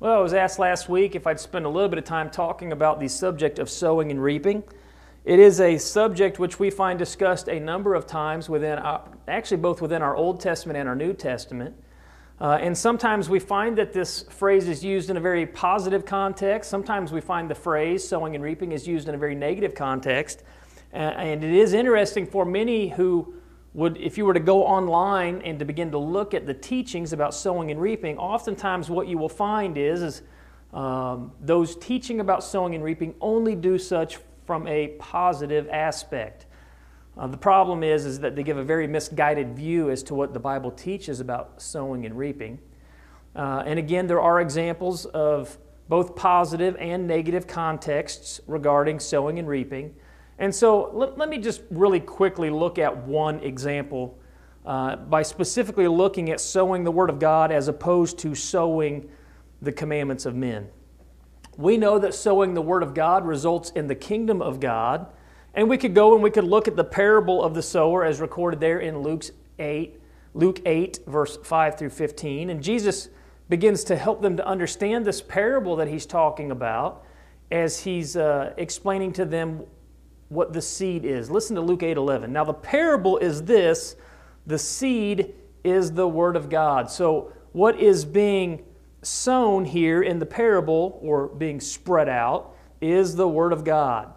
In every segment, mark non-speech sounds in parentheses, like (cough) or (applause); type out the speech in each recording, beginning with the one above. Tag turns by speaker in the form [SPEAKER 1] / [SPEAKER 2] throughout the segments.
[SPEAKER 1] Well, I was asked last week if I'd spend a little bit of time talking about the subject of sowing and reaping. It is a subject which we find discussed a number of times within, our, actually both within our Old Testament and our New Testament. Uh, and sometimes we find that this phrase is used in a very positive context. Sometimes we find the phrase sowing and reaping is used in a very negative context. And it is interesting for many who would, if you were to go online and to begin to look at the teachings about sowing and reaping, oftentimes what you will find is, is um, those teaching about sowing and reaping only do such from a positive aspect. Uh, the problem is, is that they give a very misguided view as to what the Bible teaches about sowing and reaping. Uh, and again, there are examples of both positive and negative contexts regarding sowing and reaping. And so let, let me just really quickly look at one example uh, by specifically looking at sowing the Word of God as opposed to sowing the commandments of men. We know that sowing the Word of God results in the kingdom of God. And we could go and we could look at the parable of the sower as recorded there in Luke's 8, Luke 8, verse 5 through 15. And Jesus begins to help them to understand this parable that he's talking about as he's uh, explaining to them what the seed is. Listen to Luke 8 11. Now, the parable is this the seed is the Word of God. So, what is being sown here in the parable, or being spread out, is the Word of God.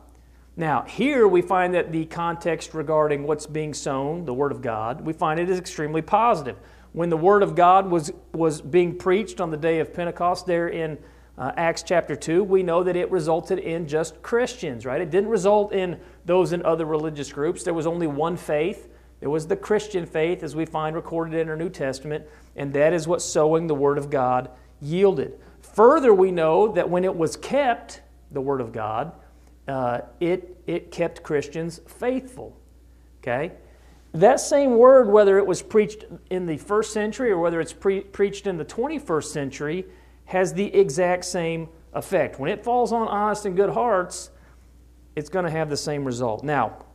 [SPEAKER 1] Now, here we find that the context regarding what's being sown, the Word of God, we find it is extremely positive. When the Word of God was, was being preached on the day of Pentecost there in uh, Acts chapter 2, we know that it resulted in just Christians, right? It didn't result in those in other religious groups. There was only one faith. There was the Christian faith, as we find recorded in our New Testament, and that is what sowing the Word of God yielded. Further, we know that when it was kept, the Word of God, uh, it, it kept Christians faithful. Okay? That same word, whether it was preached in the first century or whether it's pre- preached in the 21st century, has the exact same effect. When it falls on honest and good hearts, it's going to have the same result. Now,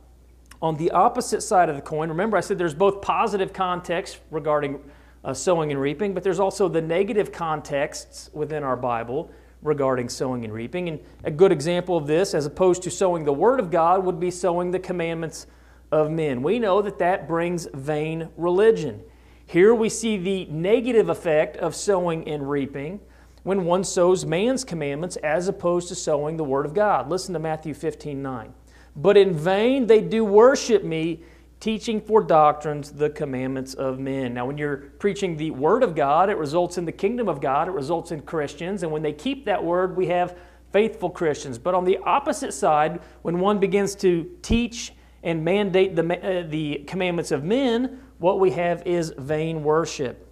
[SPEAKER 1] on the opposite side of the coin, remember I said there's both positive context regarding uh, sowing and reaping, but there's also the negative contexts within our Bible regarding sowing and reaping. And a good example of this, as opposed to sowing the Word of God, would be sowing the commandments of men. We know that that brings vain religion. Here we see the negative effect of sowing and reaping when one sows man's commandments as opposed to sowing the Word of God. Listen to Matthew 15 9. But in vain they do worship me, teaching for doctrines the commandments of men. Now, when you're preaching the Word of God, it results in the kingdom of God, it results in Christians, and when they keep that Word, we have faithful Christians. But on the opposite side, when one begins to teach and mandate the, uh, the commandments of men, what we have is vain worship.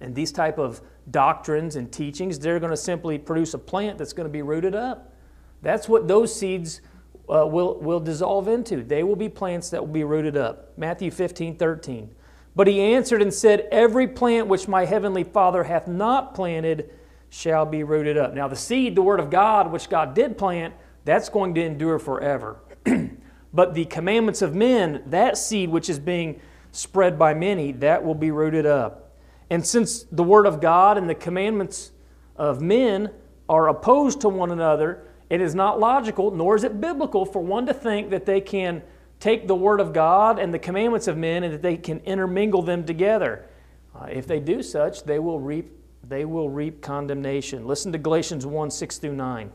[SPEAKER 1] And these type of doctrines and teachings, they're going to simply produce a plant that's going to be rooted up. That's what those seeds uh, will, will dissolve into. They will be plants that will be rooted up. Matthew 15, 13. But he answered and said, Every plant which my heavenly Father hath not planted shall be rooted up. Now, the seed, the Word of God, which God did plant, that's going to endure forever. (clears throat) but the commandments of men, that seed which is being spread by many, that will be rooted up. And since the Word of God and the commandments of men are opposed to one another, it is not logical, nor is it biblical, for one to think that they can take the Word of God and the commandments of men and that they can intermingle them together. Uh, if they do such, they will reap they will reap condemnation. Listen to Galatians 1 6 through 9.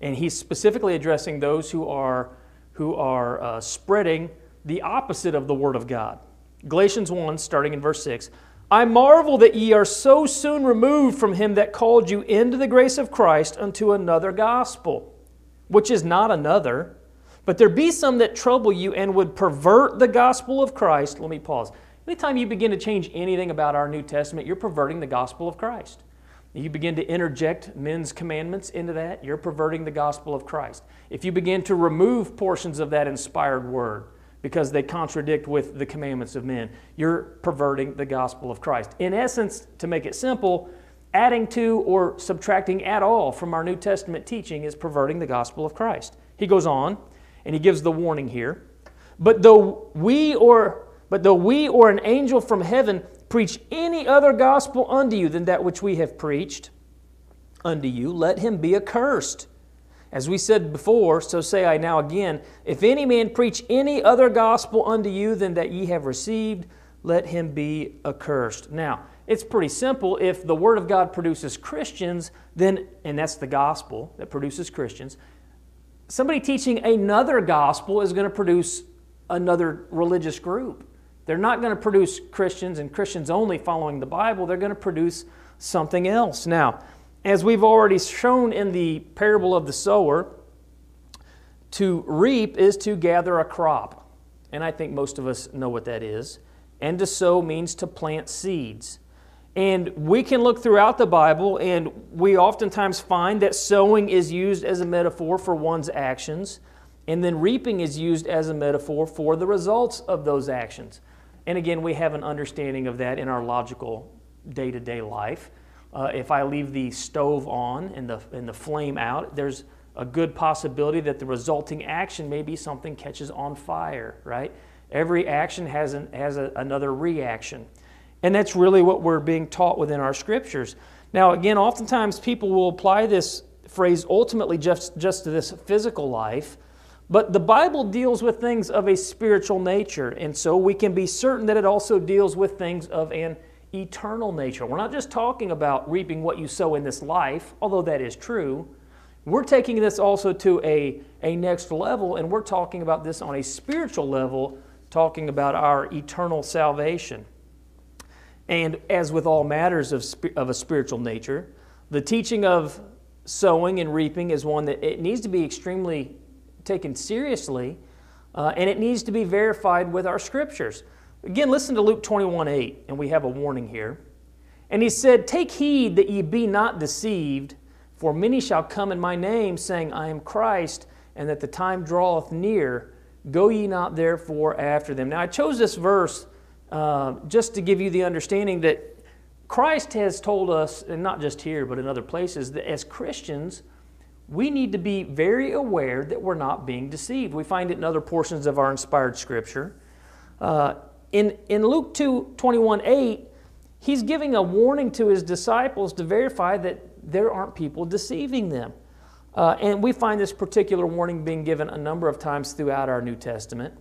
[SPEAKER 1] And he's specifically addressing those who are, who are uh, spreading the opposite of the Word of God. Galatians 1, starting in verse 6. I marvel that ye are so soon removed from him that called you into the grace of Christ unto another gospel, which is not another. But there be some that trouble you and would pervert the gospel of Christ. Let me pause. Anytime you begin to change anything about our New Testament, you're perverting the gospel of Christ. You begin to interject men's commandments into that, you're perverting the gospel of Christ. If you begin to remove portions of that inspired word, because they contradict with the commandments of men. You're perverting the gospel of Christ. In essence, to make it simple, adding to or subtracting at all from our New Testament teaching is perverting the gospel of Christ. He goes on and he gives the warning here. But though we or but though we or an angel from heaven preach any other gospel unto you than that which we have preached, unto you, let him be accursed. As we said before, so say I now again if any man preach any other gospel unto you than that ye have received, let him be accursed. Now, it's pretty simple. If the Word of God produces Christians, then, and that's the gospel that produces Christians, somebody teaching another gospel is going to produce another religious group. They're not going to produce Christians and Christians only following the Bible. They're going to produce something else. Now, as we've already shown in the parable of the sower, to reap is to gather a crop. And I think most of us know what that is. And to sow means to plant seeds. And we can look throughout the Bible, and we oftentimes find that sowing is used as a metaphor for one's actions, and then reaping is used as a metaphor for the results of those actions. And again, we have an understanding of that in our logical day to day life. Uh, if I leave the stove on and the, and the flame out, there's a good possibility that the resulting action may be something catches on fire, right? Every action has, an, has a, another reaction. And that's really what we're being taught within our scriptures. Now, again, oftentimes people will apply this phrase ultimately just, just to this physical life, but the Bible deals with things of a spiritual nature, and so we can be certain that it also deals with things of an eternal nature. We're not just talking about reaping what you sow in this life, although that is true. We're taking this also to a, a next level, and we're talking about this on a spiritual level, talking about our eternal salvation. And as with all matters of, of a spiritual nature, the teaching of sowing and reaping is one that it needs to be extremely taken seriously, uh, and it needs to be verified with our scriptures. Again, listen to Luke 21 8, and we have a warning here. And he said, Take heed that ye be not deceived, for many shall come in my name, saying, I am Christ, and that the time draweth near. Go ye not therefore after them. Now, I chose this verse uh, just to give you the understanding that Christ has told us, and not just here, but in other places, that as Christians, we need to be very aware that we're not being deceived. We find it in other portions of our inspired scripture. Uh, in, in Luke 2 21 8, he's giving a warning to his disciples to verify that there aren't people deceiving them. Uh, and we find this particular warning being given a number of times throughout our New Testament.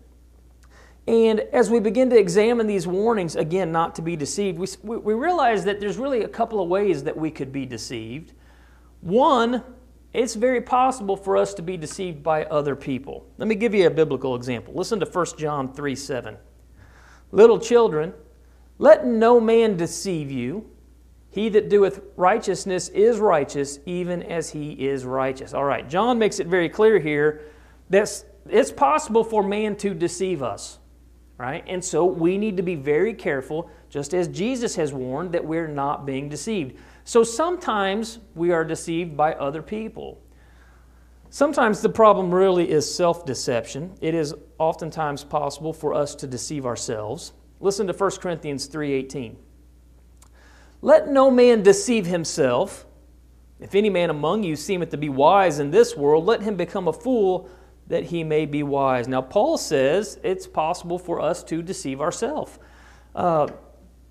[SPEAKER 1] And as we begin to examine these warnings, again, not to be deceived, we, we realize that there's really a couple of ways that we could be deceived. One, it's very possible for us to be deceived by other people. Let me give you a biblical example. Listen to 1 John 3 7. Little children, let no man deceive you. He that doeth righteousness is righteous, even as he is righteous. All right, John makes it very clear here that it's possible for man to deceive us right? And so we need to be very careful, just as Jesus has warned, that we're not being deceived. So sometimes we are deceived by other people. Sometimes the problem really is self deception. It is oftentimes possible for us to deceive ourselves. Listen to 1 Corinthians 3:18. Let no man deceive himself. If any man among you seemeth to be wise in this world, let him become a fool that he may be wise. Now, Paul says it's possible for us to deceive ourselves. Uh,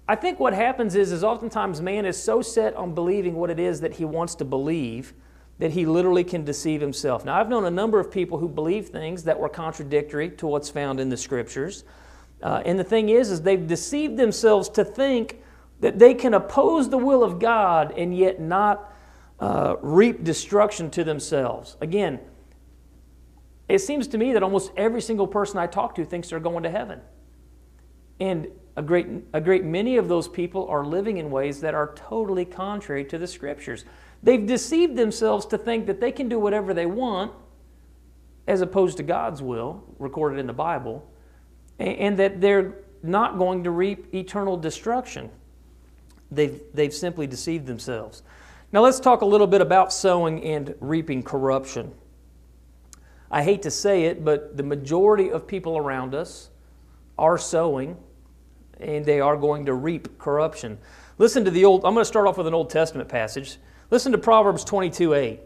[SPEAKER 1] I think what happens is, is oftentimes man is so set on believing what it is that he wants to believe that he literally can deceive himself. Now, I've known a number of people who believe things that were contradictory to what's found in the scriptures. Uh, and the thing is, is they've deceived themselves to think that they can oppose the will of God and yet not uh, reap destruction to themselves. Again, it seems to me that almost every single person I talk to thinks they're going to heaven. And a great, a great many of those people are living in ways that are totally contrary to the scriptures. They've deceived themselves to think that they can do whatever they want as opposed to God's will, recorded in the Bible, and, that they're not going to reap eternal destruction. They've, they've simply deceived themselves. Now, let's talk a little bit about sowing and reaping corruption. I hate to say it, but the majority of people around us are sowing and they are going to reap corruption. Listen to the old, I'm going to start off with an Old Testament passage. Listen to Proverbs 22 8.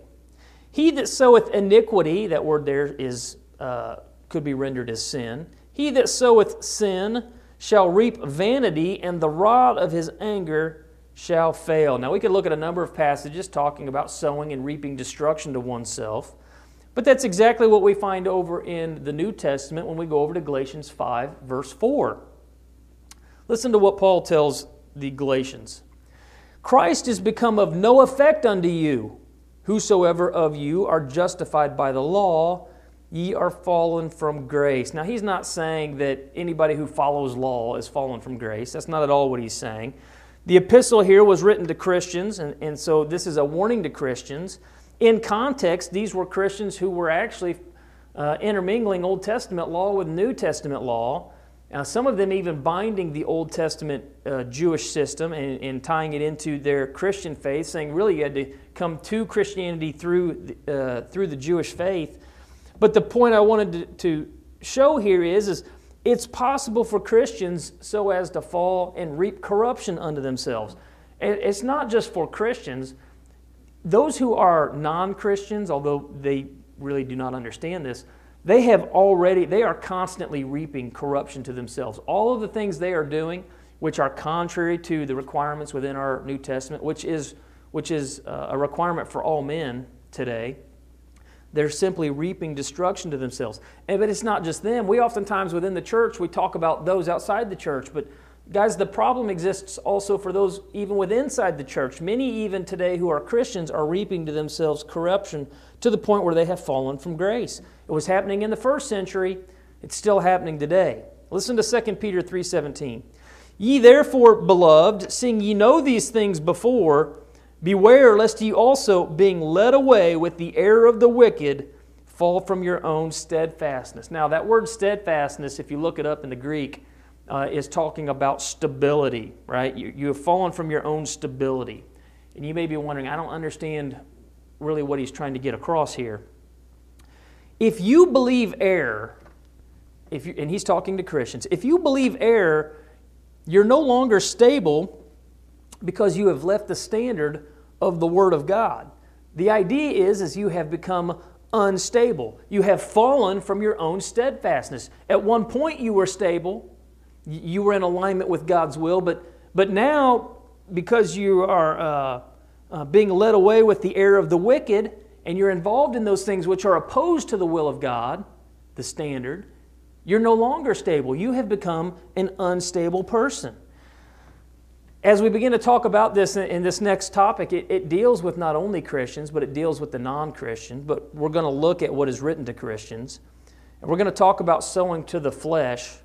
[SPEAKER 1] He that soweth iniquity, that word there is, uh, could be rendered as sin. He that soweth sin shall reap vanity, and the rod of his anger shall fail. Now, we could look at a number of passages talking about sowing and reaping destruction to oneself, but that's exactly what we find over in the New Testament when we go over to Galatians 5, verse 4. Listen to what Paul tells the Galatians Christ is become of no effect unto you. Whosoever of you are justified by the law, ye are fallen from grace. Now, he's not saying that anybody who follows law is fallen from grace. That's not at all what he's saying. The epistle here was written to Christians, and, and so this is a warning to Christians. In context, these were Christians who were actually uh, intermingling Old Testament law with New Testament law. Uh, some of them even binding the Old Testament uh, Jewish system and, and, tying it into their Christian faith, saying really you had to come to Christianity through the, uh, through the Jewish faith. But the point I wanted to, to show here is, is it's possible for Christians so as to fall and reap corruption unto themselves. It's not just for Christians. Those who are non Christians, although they really do not understand this, they have already, they are constantly reaping corruption to themselves. All of the things they are doing, which are contrary to the requirements within our New Testament, which is, which is uh, a requirement for all men today, they're simply reaping destruction to themselves. And, but it's not just them. We oftentimes within the church, we talk about those outside the church. But guys, the problem exists also for those even within inside the church. Many even today who are Christians are reaping to themselves corruption to the point where they have fallen from grace. It was happening in the first century. It's still happening today. Listen to 2 Peter 3:17. Ye therefore, beloved, seeing ye know these things before, Beware lest ye also, being led away with the error of the wicked, fall from your own steadfastness. Now, that word steadfastness, if you look it up in the Greek, uh, is talking about stability, right? You, you have fallen from your own stability. And you may be wondering, I don't understand really what he's trying to get across here. If you believe error, if you, and he's talking to Christians, if you believe error, you're no longer stable because you have left the standard of the Word of God. The idea is, is you have become unstable. You have fallen from your own steadfastness. At one point you were stable, you were in alignment with God's will, but, but now, because you are uh, uh, being led away with the error of the wicked, and you're involved in those things which are opposed to the will of God, the standard, you're no longer stable. You have become an unstable person. As we begin to talk about this in this next topic, it, it deals with not only Christians, but it deals with the non Christian. But we're going to look at what is written to Christians. And we're going to talk about sowing to the flesh.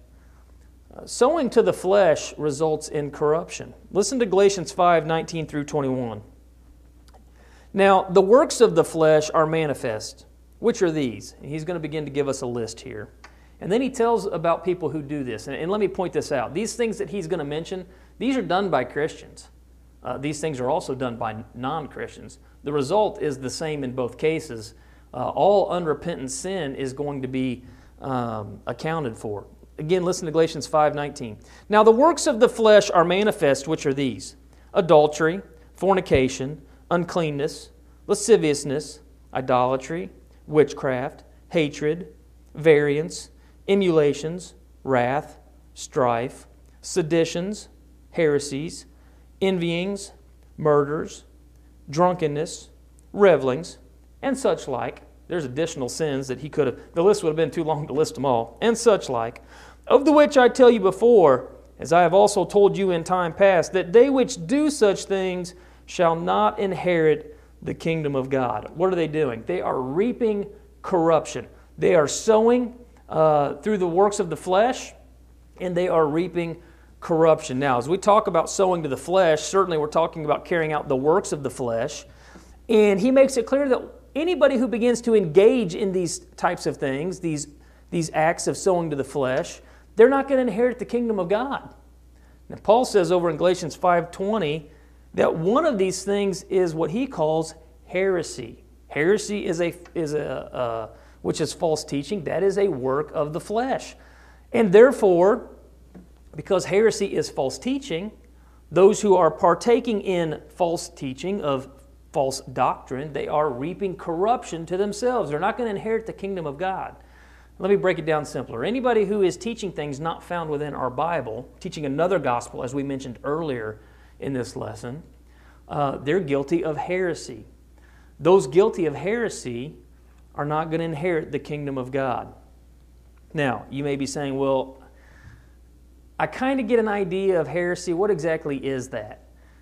[SPEAKER 1] Sowing to the flesh results in corruption. Listen to Galatians 5 19 through 21. Now, the works of the flesh are manifest. Which are these? And he's going to begin to give us a list here. And then he tells about people who do this. And, and let me point this out. These things that he's going to mention, these are done by Christians. Uh, these things are also done by non Christians. The result is the same in both cases. Uh, all unrepentant sin is going to be um, accounted for. Again, listen to Galatians 5:19. Now the works of the flesh are manifest, which are these: adultery, fornication, uncleanness, lasciviousness, idolatry, witchcraft, hatred, variance, emulations, wrath, strife, seditions, heresies, envyings, murders, drunkenness, revelings, and such like. There's additional sins that he could have, the list would have been too long to list them all, and such like, of the which I tell you before, as I have also told you in time past, that they which do such things shall not inherit the kingdom of God. What are they doing? They are reaping corruption. They are sowing uh, through the works of the flesh, and they are reaping corruption. Now, as we talk about sowing to the flesh, certainly we're talking about carrying out the works of the flesh. And he makes it clear that anybody who begins to engage in these types of things, these, these acts of sowing to the flesh, they're not going to inherit the kingdom of God. Now, Paul says over in Galatians 5.20 that one of these things is what he calls heresy. Heresy is a, is a, uh, which is false teaching. That is a work of the flesh. And therefore, because heresy is false teaching, those who are partaking in false teaching of false doctrine, they are reaping corruption to themselves. They're not going to inherit the kingdom of God. Let me break it down simpler. Anybody who is teaching things not found within our Bible, teaching another gospel, as we mentioned earlier, in this lesson, uh, they're guilty of heresy. Those guilty of heresy are not going to inherit the kingdom of God. Now, you may be saying, well, I kind of get an idea of heresy. What exactly is that?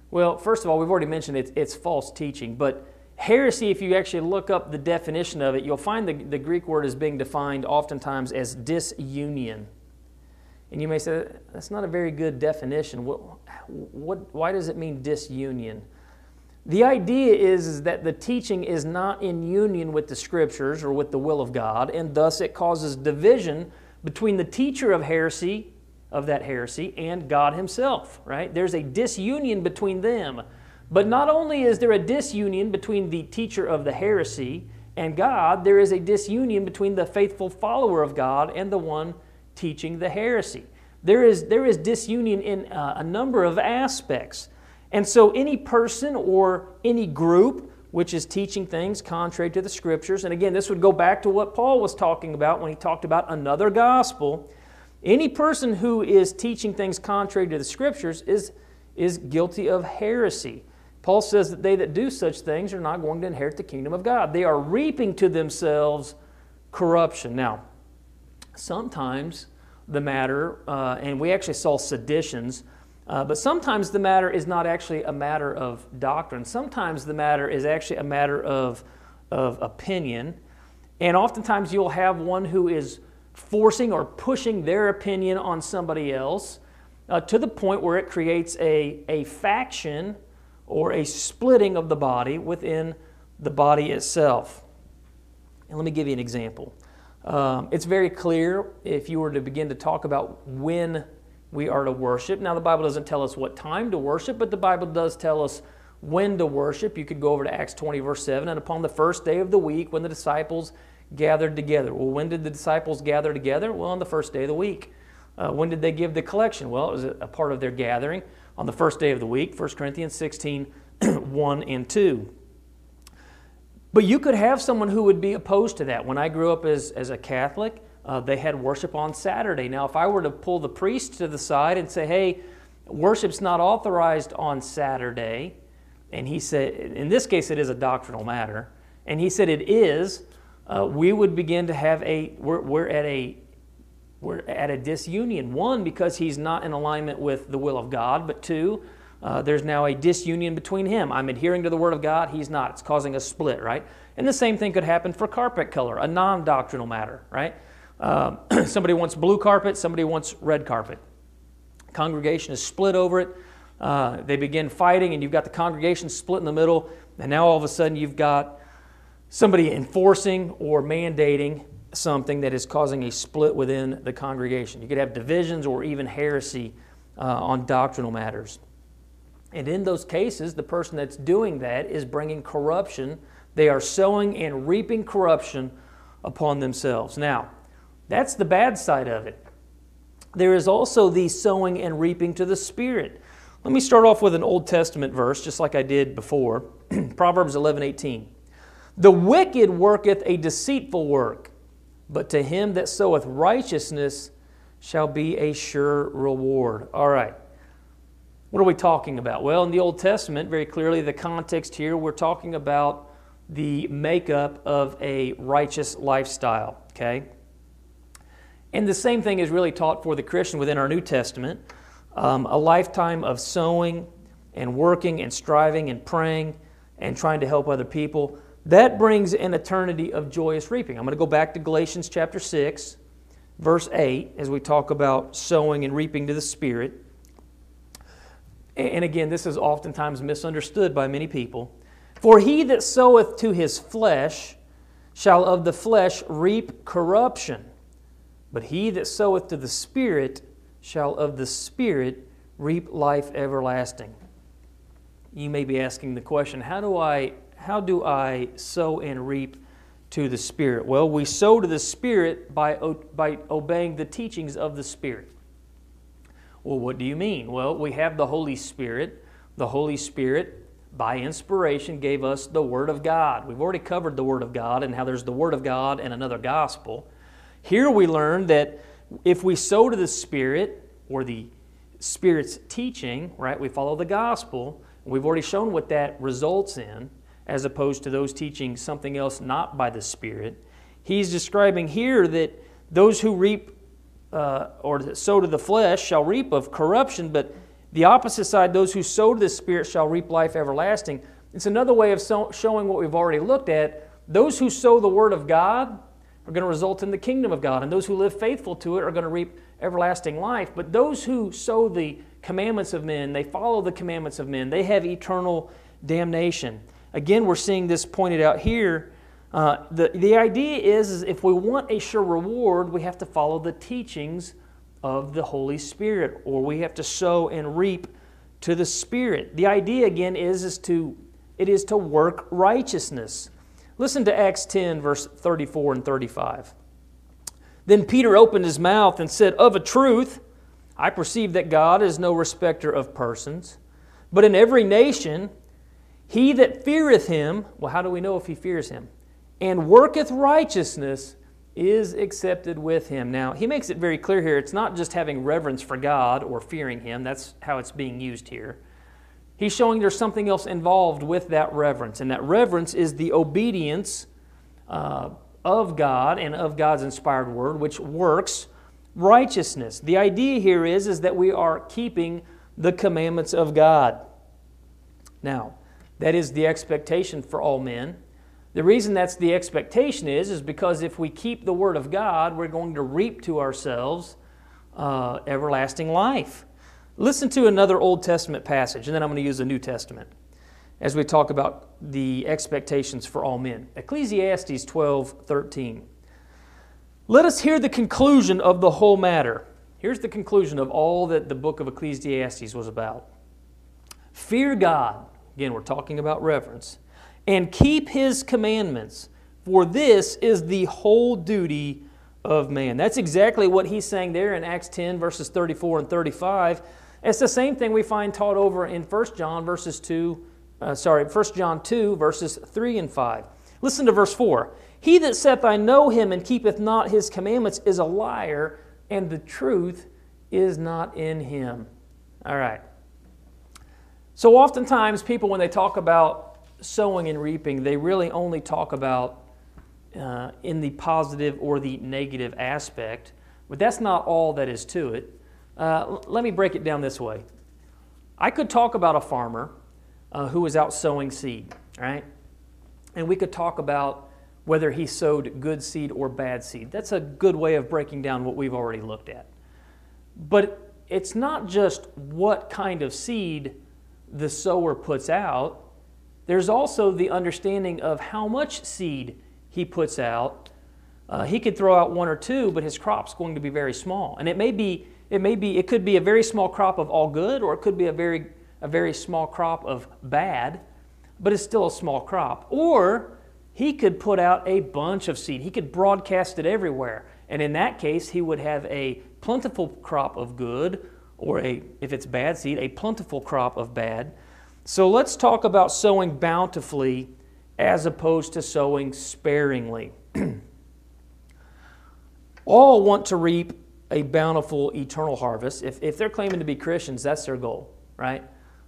[SPEAKER 1] Well, first of all, we've already mentioned it's, it's false teaching, but heresy, if you actually look up the definition of it, you'll find the, the Greek word is being defined oftentimes as disunion. And you may say, that's not a very good definition. What, what, why does it mean disunion? The idea is, is that the teaching is not in union with the scriptures or with the will of God, and thus it causes division between the teacher of heresy, of that heresy, and God Himself, right? There's a disunion between them. But not only is there a disunion between the teacher of the heresy and God, there is a disunion between the faithful follower of God and the one teaching the heresy. There is, there is disunion in uh, a number of aspects. And so, any person or any group which is teaching things contrary to the scriptures, and again, this would go back to what Paul was talking about when he talked about another gospel. Any person who is teaching things contrary to the scriptures is, is guilty of heresy. Paul says that they that do such things are not going to inherit the kingdom of God. They are reaping to themselves corruption. Now, sometimes the matter, uh, and we actually saw seditions uh, but sometimes the matter is not actually a matter of doctrine. Sometimes the matter is actually a matter of, of opinion. And oftentimes you'll have one who is forcing or pushing their opinion on somebody else uh, to the point where it creates a, a faction or a splitting of the body within the body itself. And let me give you an example. Um, it's very clear if you were to begin to talk about when we are to worship. Now, the Bible doesn't tell us what time to worship, but the Bible does tell us when to worship. You could go over to Acts 20, verse 7, and upon the first day of the week when the disciples gathered together. Well, when did the disciples gather together? Well, on the first day of the week. Uh, when did they give the collection? Well, it was a part of their gathering on the first day of the week, 1 Corinthians 16, (clears throat) 1 and 2. But you could have someone who would be opposed to that. When I grew up as, as a Catholic, uh, they had worship on Saturday. Now, if I were to pull the priest to the side and say, hey, worship's not authorized on Saturday, and he said, in this case, it is a doctrinal matter, and he said it is, uh, we would begin to have a, we're, we're at a, we're at a disunion. One, because he's not in alignment with the will of God, but two, uh, there's now a disunion between him. I'm adhering to the Word of God, he's not. It's causing a split, right? And the same thing could happen for carpet color, a non doctrinal matter, right? Um, (clears throat) somebody wants blue carpet, somebody wants red carpet. Congregation is split over it. Uh, they begin fighting, and you've got the congregation split in the middle, and now all of a sudden you've got somebody enforcing or mandating something that is causing a split within the congregation. You could have divisions or even heresy uh, on doctrinal matters. And in those cases, the person that's doing that is bringing corruption. They are sowing and reaping corruption upon themselves. Now, that's the bad side of it. There is also the sowing and reaping to the Spirit. Let me start off with an Old Testament verse, just like I did before (clears throat) Proverbs 11 18. The wicked worketh a deceitful work, but to him that soweth righteousness shall be a sure reward. All right. What are we talking about? Well, in the Old Testament, very clearly, the context here, we're talking about the makeup of a righteous lifestyle, okay? And the same thing is really taught for the Christian within our New Testament um, a lifetime of sowing and working and striving and praying and trying to help other people. That brings an eternity of joyous reaping. I'm going to go back to Galatians chapter 6, verse 8, as we talk about sowing and reaping to the Spirit. And again, this is oftentimes misunderstood by many people. For he that soweth to his flesh shall of the flesh reap corruption. But he that soweth to the Spirit shall of the Spirit reap life everlasting. You may be asking the question, how do I how do I sow and reap to the Spirit? Well, we sow to the Spirit by, by obeying the teachings of the Spirit. Well, what do you mean? Well, we have the Holy Spirit. The Holy Spirit, by inspiration, gave us the Word of God. We've already covered the Word of God and how there's the Word of God and another gospel. Here we learn that if we sow to the Spirit or the Spirit's teaching, right? We follow the gospel. We've already shown what that results in, as opposed to those teaching something else not by the Spirit. He's describing here that those who reap uh, or sow to the flesh shall reap of corruption, but the opposite side, those who sow to the Spirit shall reap life everlasting. It's another way of so- showing what we've already looked at. Those who sow the Word of God are going to result in the kingdom of God, and those who live faithful to it are going to reap everlasting life. But those who sow the commandments of men, they follow the commandments of men, they have eternal damnation. Again, we're seeing this pointed out here. Uh, the, the idea is, is if we want a sure reward, we have to follow the teachings of the Holy Spirit, or we have to sow and reap to the Spirit. The idea again is, is to it is to work righteousness. Listen to Acts 10, verse 34 and 35. Then Peter opened his mouth and said, Of a truth, I perceive that God is no respecter of persons, but in every nation, he that feareth him, well, how do we know if he fears him? And worketh righteousness is accepted with him. Now, he makes it very clear here it's not just having reverence for God or fearing him, that's how it's being used here. He's showing there's something else involved with that reverence, and that reverence is the obedience uh, of God and of God's inspired word, which works righteousness. The idea here is, is that we are keeping the commandments of God. Now, that is the expectation for all men. The reason that's the expectation is, is because if we keep the Word of God, we're going to reap to ourselves uh, everlasting life. Listen to another Old Testament passage, and then I'm going to use the New Testament as we talk about the expectations for all men. Ecclesiastes 12 13. Let us hear the conclusion of the whole matter. Here's the conclusion of all that the book of Ecclesiastes was about. Fear God, again, we're talking about reverence, and keep his commandments, for this is the whole duty of man. That's exactly what he's saying there in Acts 10, verses 34 and 35 it's the same thing we find taught over in 1 John verses 2, uh, sorry, 1 John 2 verses 3 and 5. Listen to verse 4. He that saith, I know him, and keepeth not his commandments, is a liar, and the truth is not in him. All right. So, oftentimes, people, when they talk about sowing and reaping, they really only talk about uh, in the positive or the negative aspect, but that's not all that is to it. Uh, let me break it down this way. I could talk about a farmer uh, who was out sowing seed, right? And we could talk about whether he sowed good seed or bad seed. That's a good way of breaking down what we've already looked at. But it's not just what kind of seed the sower puts out, there's also the understanding of how much seed he puts out. Uh, he could throw out one or two, but his crop's going to be very small. And it may be it may be, it could be a very small crop of all good, or it could be a very, a very small crop of bad, but it's still a small crop. Or he could put out a bunch of seed. He could broadcast it everywhere. And in that case, he would have a plentiful crop of good, or a, if it's bad seed, a plentiful crop of bad. So let's talk about sowing bountifully as opposed to sowing sparingly. (clears throat) All want to reap a bountiful eternal harvest. If, if they're claiming to be Christians, that's their goal, right?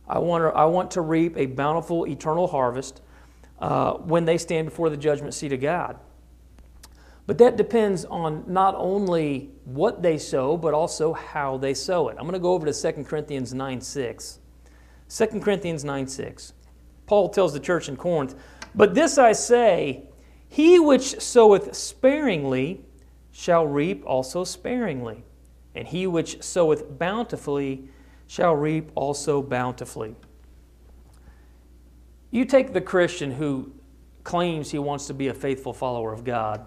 [SPEAKER 1] I want to, I want to reap a bountiful eternal harvest uh, when they stand before the judgment seat of God. But that depends on not only what they sow, but also how they sow it. I'm going to go over to 2 Corinthians 9 6. 2 Corinthians 9 6. Paul tells the church in Corinth, But this I say, he which soweth sparingly shall reap also sparingly, and he which soweth bountifully shall reap also bountifully. You take the Christian who claims he wants to be a faithful follower of God.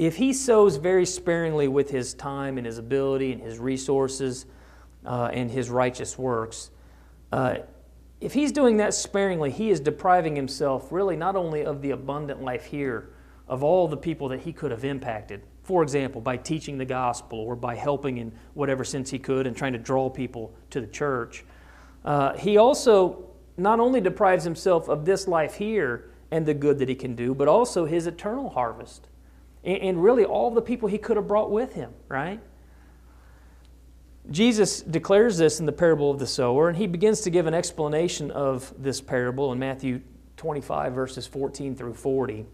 [SPEAKER 1] If he sows very sparingly with his time and his ability and his resources uh, and his righteous works, uh, if he's doing that sparingly, he is depriving himself really not only of the abundant life here, of all the people that he could have impacted, for example, by teaching the gospel or by helping in whatever sense he could and trying to draw people to the church. Uh, he also not only deprives himself of this life here and the good that he can do, but also his eternal harvest. And, really all the people he could have brought with him, right? Jesus declares this in the parable of the sower, and he begins to give an explanation of this parable in Matthew 25, verses 14 through 40.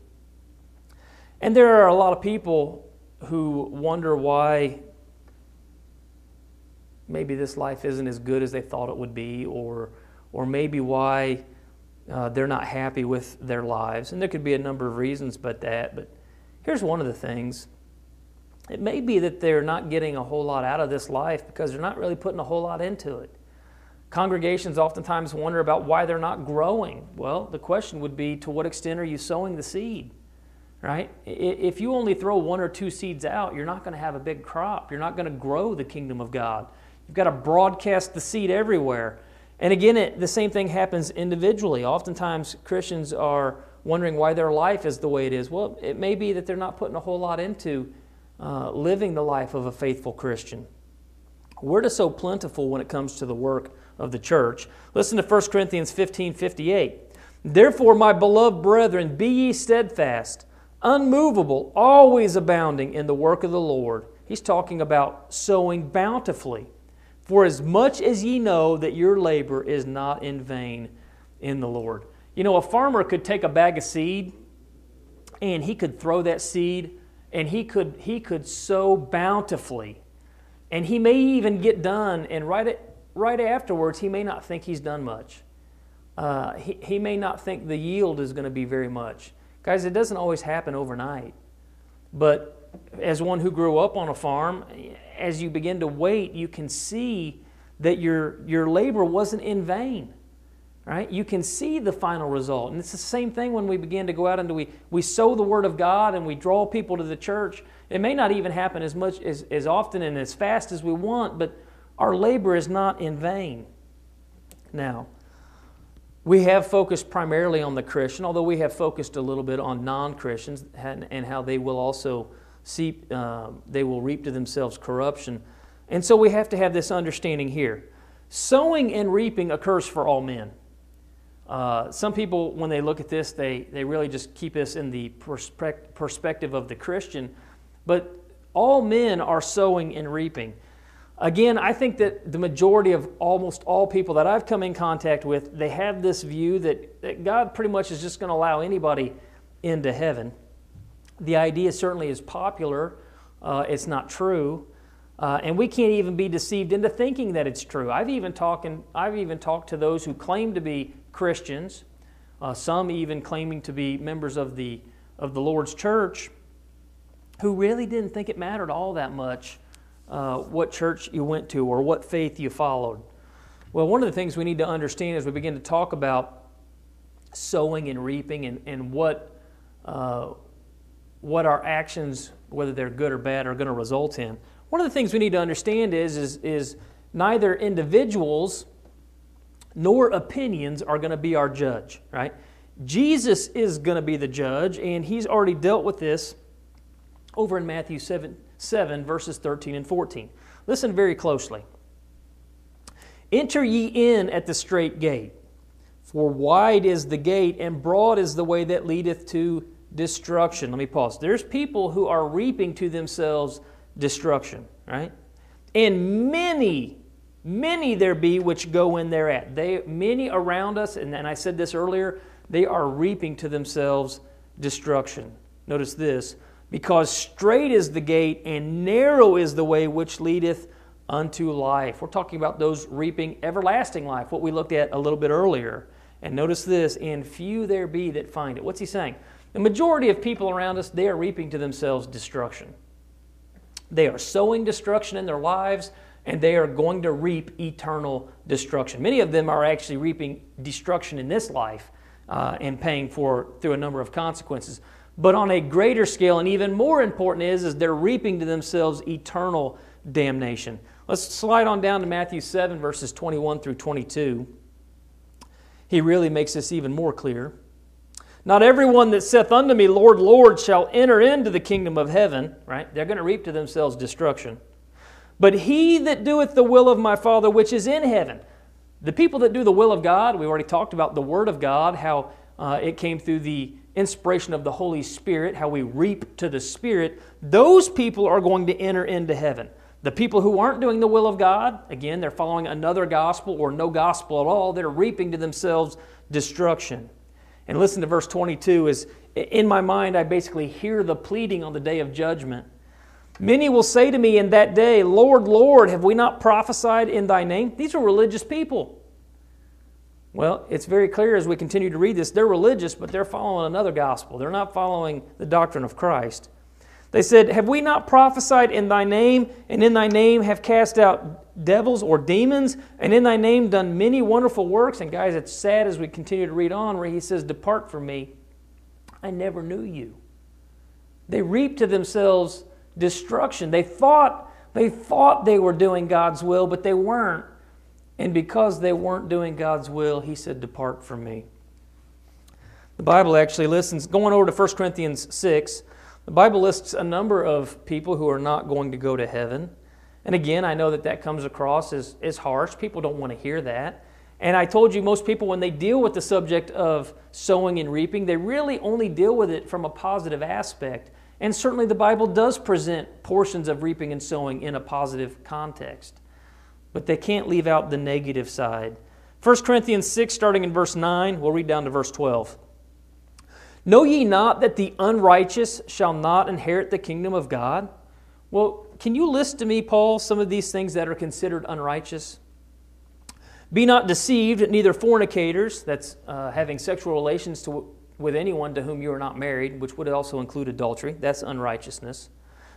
[SPEAKER 1] And there are a lot of people who wonder why maybe this life isn't as good as they thought it would be, or, or maybe why uh, they're not happy with their lives. And there could be a number of reasons but that. But here's one of the things it may be that they're not getting a whole lot out of this life because they're not really putting a whole lot into it. Congregations oftentimes wonder about why they're not growing. Well, the question would be to what extent are you sowing the seed? Right? If you only throw one or two seeds out, you're not going to have a big crop. You're not going to grow the kingdom of God. You've got to broadcast the seed everywhere. And again, it, the same thing happens individually. Oftentimes, Christians are wondering why their life is the way it is. Well, it may be that they're not putting a whole lot into uh, living the life of a faithful Christian. Word is so plentiful when it comes to the work of the church. Listen to 1 Corinthians 15 58. Therefore, my beloved brethren, be ye steadfast, unmovable, always abounding in the work of the Lord. He's talking about sowing bountifully. For as much as ye know that your labor is not in vain in the Lord. You know, a farmer could take a bag of seed and he could throw that seed and he could, he could sow bountifully. And he may even get done, and right, at, right afterwards, he may not think he's done much. Uh, he, he may not think the yield is going to be very much. Guys, it doesn't always happen overnight. But as one who grew up on a farm, as you begin to wait, you can see that your, your labor wasn't in vain right? You can see the final result. And it's the same thing when we begin to go out and we, we sow the Word of God and we draw people to the church. It may not even happen as much as, as often and as fast as we want, but our labor is not in vain. Now, we have focused primarily on the Christian, although we have focused a little bit on non-Christians and, and how they will also see, uh, they will reap to themselves corruption. And so we have to have this understanding here. Sowing and reaping occurs for all men. Uh, some people, when they look at this, they, they really just keep this in the perspe- perspective of the Christian. But all men are sowing and reaping. Again, I think that the majority of almost all people that I've come in contact with, they have this view that, that God pretty much is just going to allow anybody into heaven. The idea certainly is popular. Uh, it's not true. Uh, and we can't even be deceived into thinking that it's true. I've even, talking, I've even talked to those who claim to be Christians, uh, some even claiming to be members of the, of the Lord's church, who really didn't think it mattered all that much uh, what church you went to or what faith you followed. Well, one of the things we need to understand as we begin to talk about sowing and reaping and, and what, uh, what our actions, whether they're good or bad, are going to result in. One of the things we need to understand is, is, is neither individuals nor opinions are going to be our judge, right? Jesus is going to be the judge, and he's already dealt with this over in Matthew 7, 7, verses 13 and 14. Listen very closely. Enter ye in at the strait gate, for wide is the gate, and broad is the way that leadeth to destruction. Let me pause. There's people who are reaping to themselves destruction, right? And many Many there be which go in thereat. They, many around us, and, and I said this earlier, they are reaping to themselves destruction. Notice this because strait is the gate and narrow is the way which leadeth unto life. We're talking about those reaping everlasting life, what we looked at a little bit earlier. And notice this, and few there be that find it. What's he saying? The majority of people around us, they are reaping to themselves destruction. They are sowing destruction in their lives and they are going to reap eternal destruction. Many of them are actually reaping destruction in this life uh, and paying for through a number of consequences. But on a greater scale, and even more important is, is they're reaping to themselves eternal damnation. Let's slide on down to Matthew 7, verses 21 through 22. He really makes this even more clear. Not everyone that saith unto me, Lord, Lord, shall enter into the kingdom of heaven, right? They're going to reap to themselves destruction. But he that doeth the will of my Father which is in heaven. The people that do the will of God, we already talked about the Word of God, how uh, it came through the inspiration of the Holy Spirit, how we reap to the Spirit. Those people are going to enter into heaven. The people who aren't doing the will of God, again, they're following another gospel or no gospel at all. They're reaping to themselves destruction. And listen to verse 22 is in my mind I basically hear the pleading on the day of judgment. Many will say to me in that day, Lord, Lord, have we not prophesied in thy name? These are religious people. Well, it's very clear as we continue to read this, they're religious, but they're following another gospel. They're not following the doctrine of Christ. They said, Have we not prophesied in thy name, and in thy name have cast out devils or demons, and in thy name done many wonderful works? And guys, it's sad as we continue to read on where he says, Depart from me. I never knew you. They reap to themselves destruction. They thought they thought they were doing God's will, but they weren't. And because they weren't doing God's will, he said, Depart from me. The Bible actually listens, going over to 1 Corinthians 6, the Bible lists a number of people who are not going to go to heaven. And again, I know that that comes across as, as harsh. People don't want to hear that. And I told you, most people, when they deal with the subject of sowing and reaping, they really only deal with it from a positive aspect. And certainly the Bible does present portions of reaping and sowing in a positive context. But they can't leave out the negative side. 1 Corinthians 6, starting in verse 9, we'll read down to verse 12. Know ye not that the unrighteous shall not inherit the kingdom of God? Well, can you list to me, Paul, some of these things that are considered unrighteous? Be not deceived, neither fornicators, that's uh, having sexual relations to, with anyone to whom you are not married, which would also include adultery. That's unrighteousness.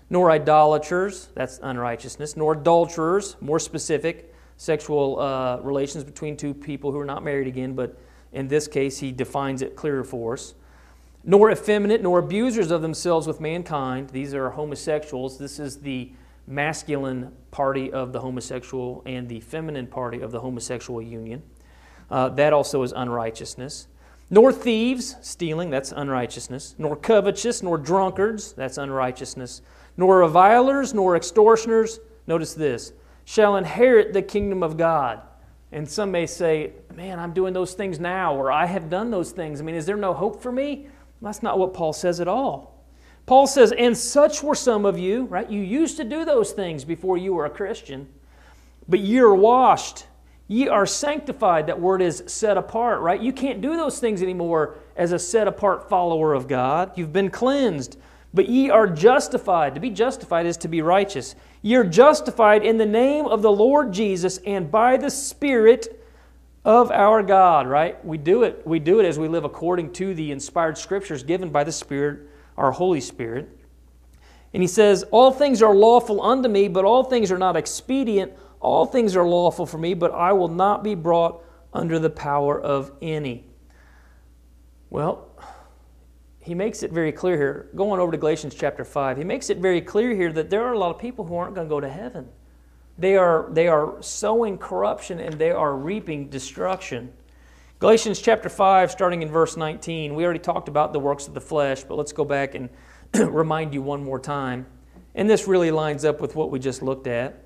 [SPEAKER 1] Nor idolaters, that's unrighteousness. Nor adulterers, more specific, sexual uh, relations between two people who are not married again, but in this case, he defines it clearer for us. Nor effeminate, nor abusers of themselves with mankind. These are homosexuals. This is the masculine party of the homosexual and the feminine party of the homosexual union. Uh, that also is unrighteousness nor thieves, stealing, that's unrighteousness, nor covetous, nor drunkards, that's unrighteousness, nor revilers, nor extortioners, notice this, shall inherit the kingdom of God. And some may say, man, I'm doing those things now, or I have done those things. I mean, is there no hope for me? That's not what Paul says at all. Paul says, and such were some of you, right? You used to do those things before you were a Christian, but you're washed Ye are sanctified. That word is set apart, right? You can't do those things anymore as a set apart follower of God. You've been cleansed. But ye are justified. To be justified is to be righteous. Ye are justified in the name of the Lord Jesus and by the Spirit of our God, right? We do it. We do it as we live according to the inspired scriptures given by the Spirit, our Holy Spirit. And he says, All things are lawful unto me, but all things are not expedient. All things are lawful for me, but I will not be brought under the power of any. Well, he makes it very clear here. Going over to Galatians chapter 5, he makes it very clear here that there are a lot of people who aren't going to go to heaven. They are, they are sowing corruption and they are reaping destruction. Galatians chapter 5, starting in verse 19, we already talked about the works of the flesh, but let's go back and (clears throat) remind you one more time. And this really lines up with what we just looked at.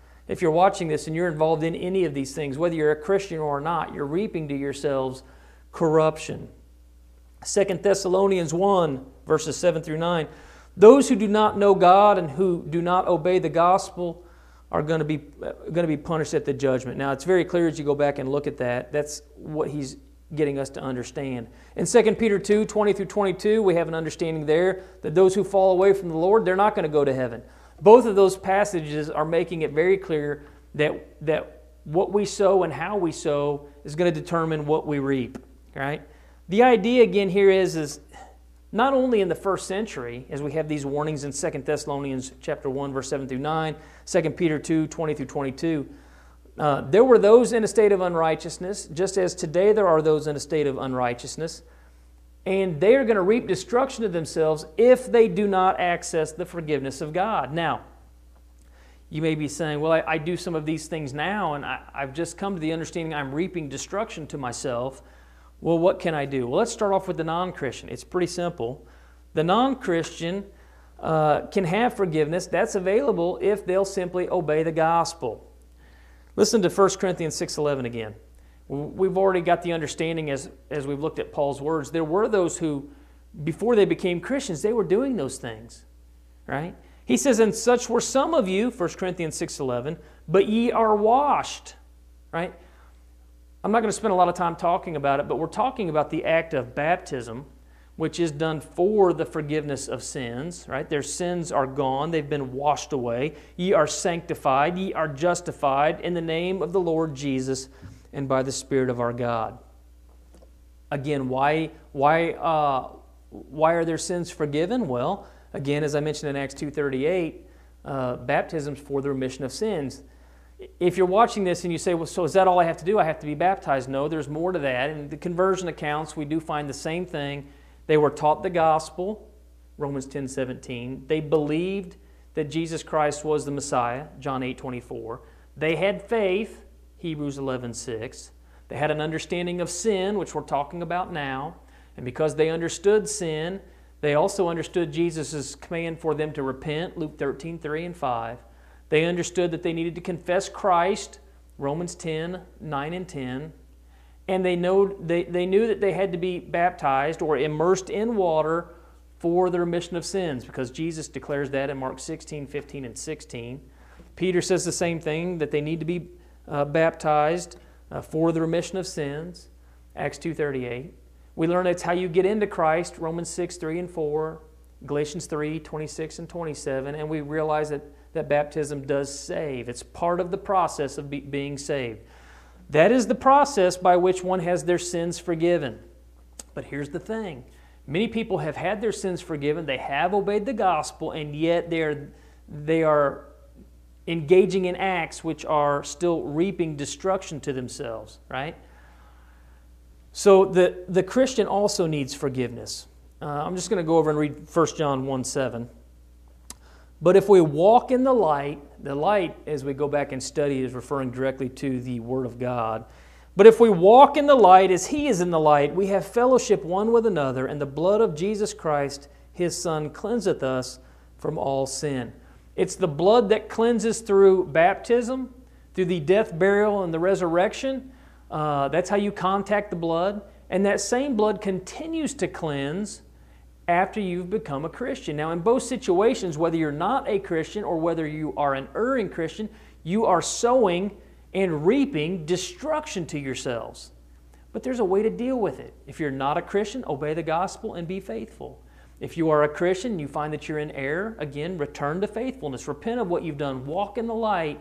[SPEAKER 1] if you're watching this and you're involved in any of these things, whether you're a Christian or not, you're reaping to yourselves corruption. 2 Thessalonians 1, verses 7 through 9. Those who do not know God and who do not obey the gospel are going to be uh, going to be punished at the judgment. Now, it's very clear as you go back and look at that. That's what he's getting us to understand. In 2 Peter 2, 20 through 22, we have an understanding there that those who fall away from the Lord, they're not going to go to heaven both of those passages are making it very clear that, that what we sow and how we sow is going to determine what we reap, right? The idea again here is, is not only in the first century, as we have these warnings in 2 Thessalonians chapter 1, verse 7 through 9, 2 Peter 2, 20 through 22, uh, there were those in a state of unrighteousness, just as today there are those in a state of unrighteousness and they are going to reap destruction to themselves if they do not access the forgiveness of God. Now, You may be saying, Well, I, I do some of these things now, and I, I've just come to the understanding I'm reaping destruction to myself. Well, what can I do? Well, let's start off with the non Christian. It's pretty simple. The non Christian uh, can have forgiveness. That's available if they'll simply obey the gospel. Listen to 1 Corinthians 6.11 again. We've already got the understanding as, as we've looked at Paul's words. There were those who, before they became Christians, they were doing those things, right? He says, And such were some of you, 1 Corinthians 6.11, but ye are washed, right? I'm not going to spend a lot of time talking about it, but we're talking about the act of baptism which is done for the forgiveness of sins, right? Their sins are gone, they've been washed away. Ye are sanctified, ye are justified in the name of the Lord Jesus and by the Spirit of our God. Again, why, why, uh, why are their sins forgiven? Well, again, as I mentioned in Acts 2.38, uh, baptisms for the remission of sins. If you're watching this and you say, well, so is that all I have to do? I have to be baptized? No, there's more to that. In the conversion accounts, we do find the same thing they were taught the gospel, Romans 10 17. They believed that Jesus Christ was the Messiah, John 8 24. They had faith, Hebrews 11 6. They had an understanding of sin, which we're talking about now. And because they understood sin, they also understood Jesus' command for them to repent, Luke 13 3 and 5. They understood that they needed to confess Christ, Romans 10 9 and 10 and they, know, they, they knew that they had to be baptized or immersed in water for the remission of sins because Jesus declares that in Mark 16, 15, and 16. Peter says the same thing that they need to be uh, baptized uh, for the remission of sins, Acts 2.38. We learn that's how you get into Christ, Romans 6, 3 and 4, Galatians 3, 26 and 27, and we realize that, that baptism does save. It's part of the process of be, being saved. That is the process by which one has their sins forgiven. But here's the thing many people have had their sins forgiven, they have obeyed the gospel, and yet they are, they are engaging in acts which are still reaping destruction to themselves, right? So the, the Christian also needs forgiveness. Uh, I'm just going to go over and read 1 John 1 7. But if we walk in the light, the light, as we go back and study, is referring directly to the Word of God. But if we walk in the light as He is in the light, we have fellowship one with another, and the blood of Jesus Christ, His Son, cleanseth us from all sin. It's the blood that cleanses through baptism, through the death, burial, and the resurrection. Uh, that's how you contact the blood. And that same blood continues to cleanse after you've become a Christian. Now, in both situations, whether you're not a Christian or whether you are an erring Christian, you are sowing and reaping destruction to yourselves. But there's a way to deal with it. If you're not a Christian, obey the gospel and be faithful. If you are a Christian, you find that you're in error, again, return to faithfulness. Repent of what you've done. Walk in the light.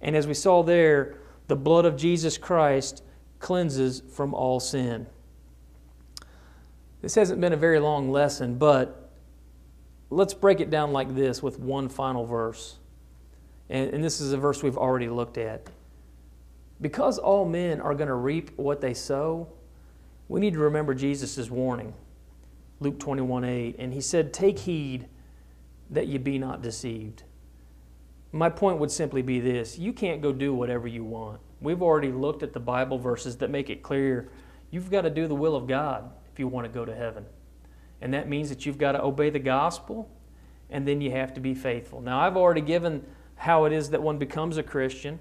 [SPEAKER 1] And as we saw there, the blood of Jesus Christ cleanses from all sin. This hasn't been a very long lesson, but let's break it down like this with one final verse. And, and this is a verse we've already looked at. Because all men are going to reap what they sow, we need to remember Jesus' warning. Luke 21 8. And he said, Take heed that ye be not deceived. My point would simply be this you can't go do whatever you want. We've already looked at the Bible verses that make it clear you've got to do the will of God if you want to go to heaven. And that means that you've got to obey the gospel and then you have to be faithful. Now, I've already given how it is that one becomes a Christian.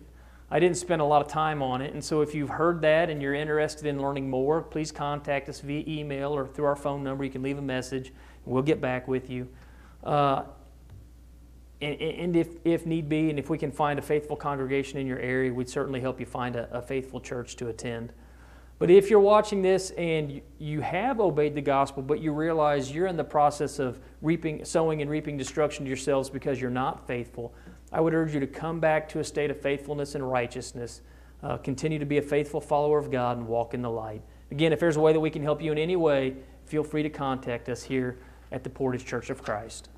[SPEAKER 1] I didn't spend a lot of time on it, and so if you've heard that and you're interested in learning more, please contact us via email or through our phone number. You can leave a message, and we'll get back with you. Uh, and, and if, if need be, and if we can find a faithful congregation in your area, we'd certainly help you find a, a faithful church to attend. But if you're watching this and you have obeyed the gospel, but you realize you're in the process of reaping, sowing and reaping destruction to yourselves because you're not faithful, I would urge you to come back to a state of faithfulness and righteousness. Uh, continue to be a faithful follower of God and walk in the light. Again, if there's a way that we can help you in any way, feel free to contact us here at the Portage Church of Christ.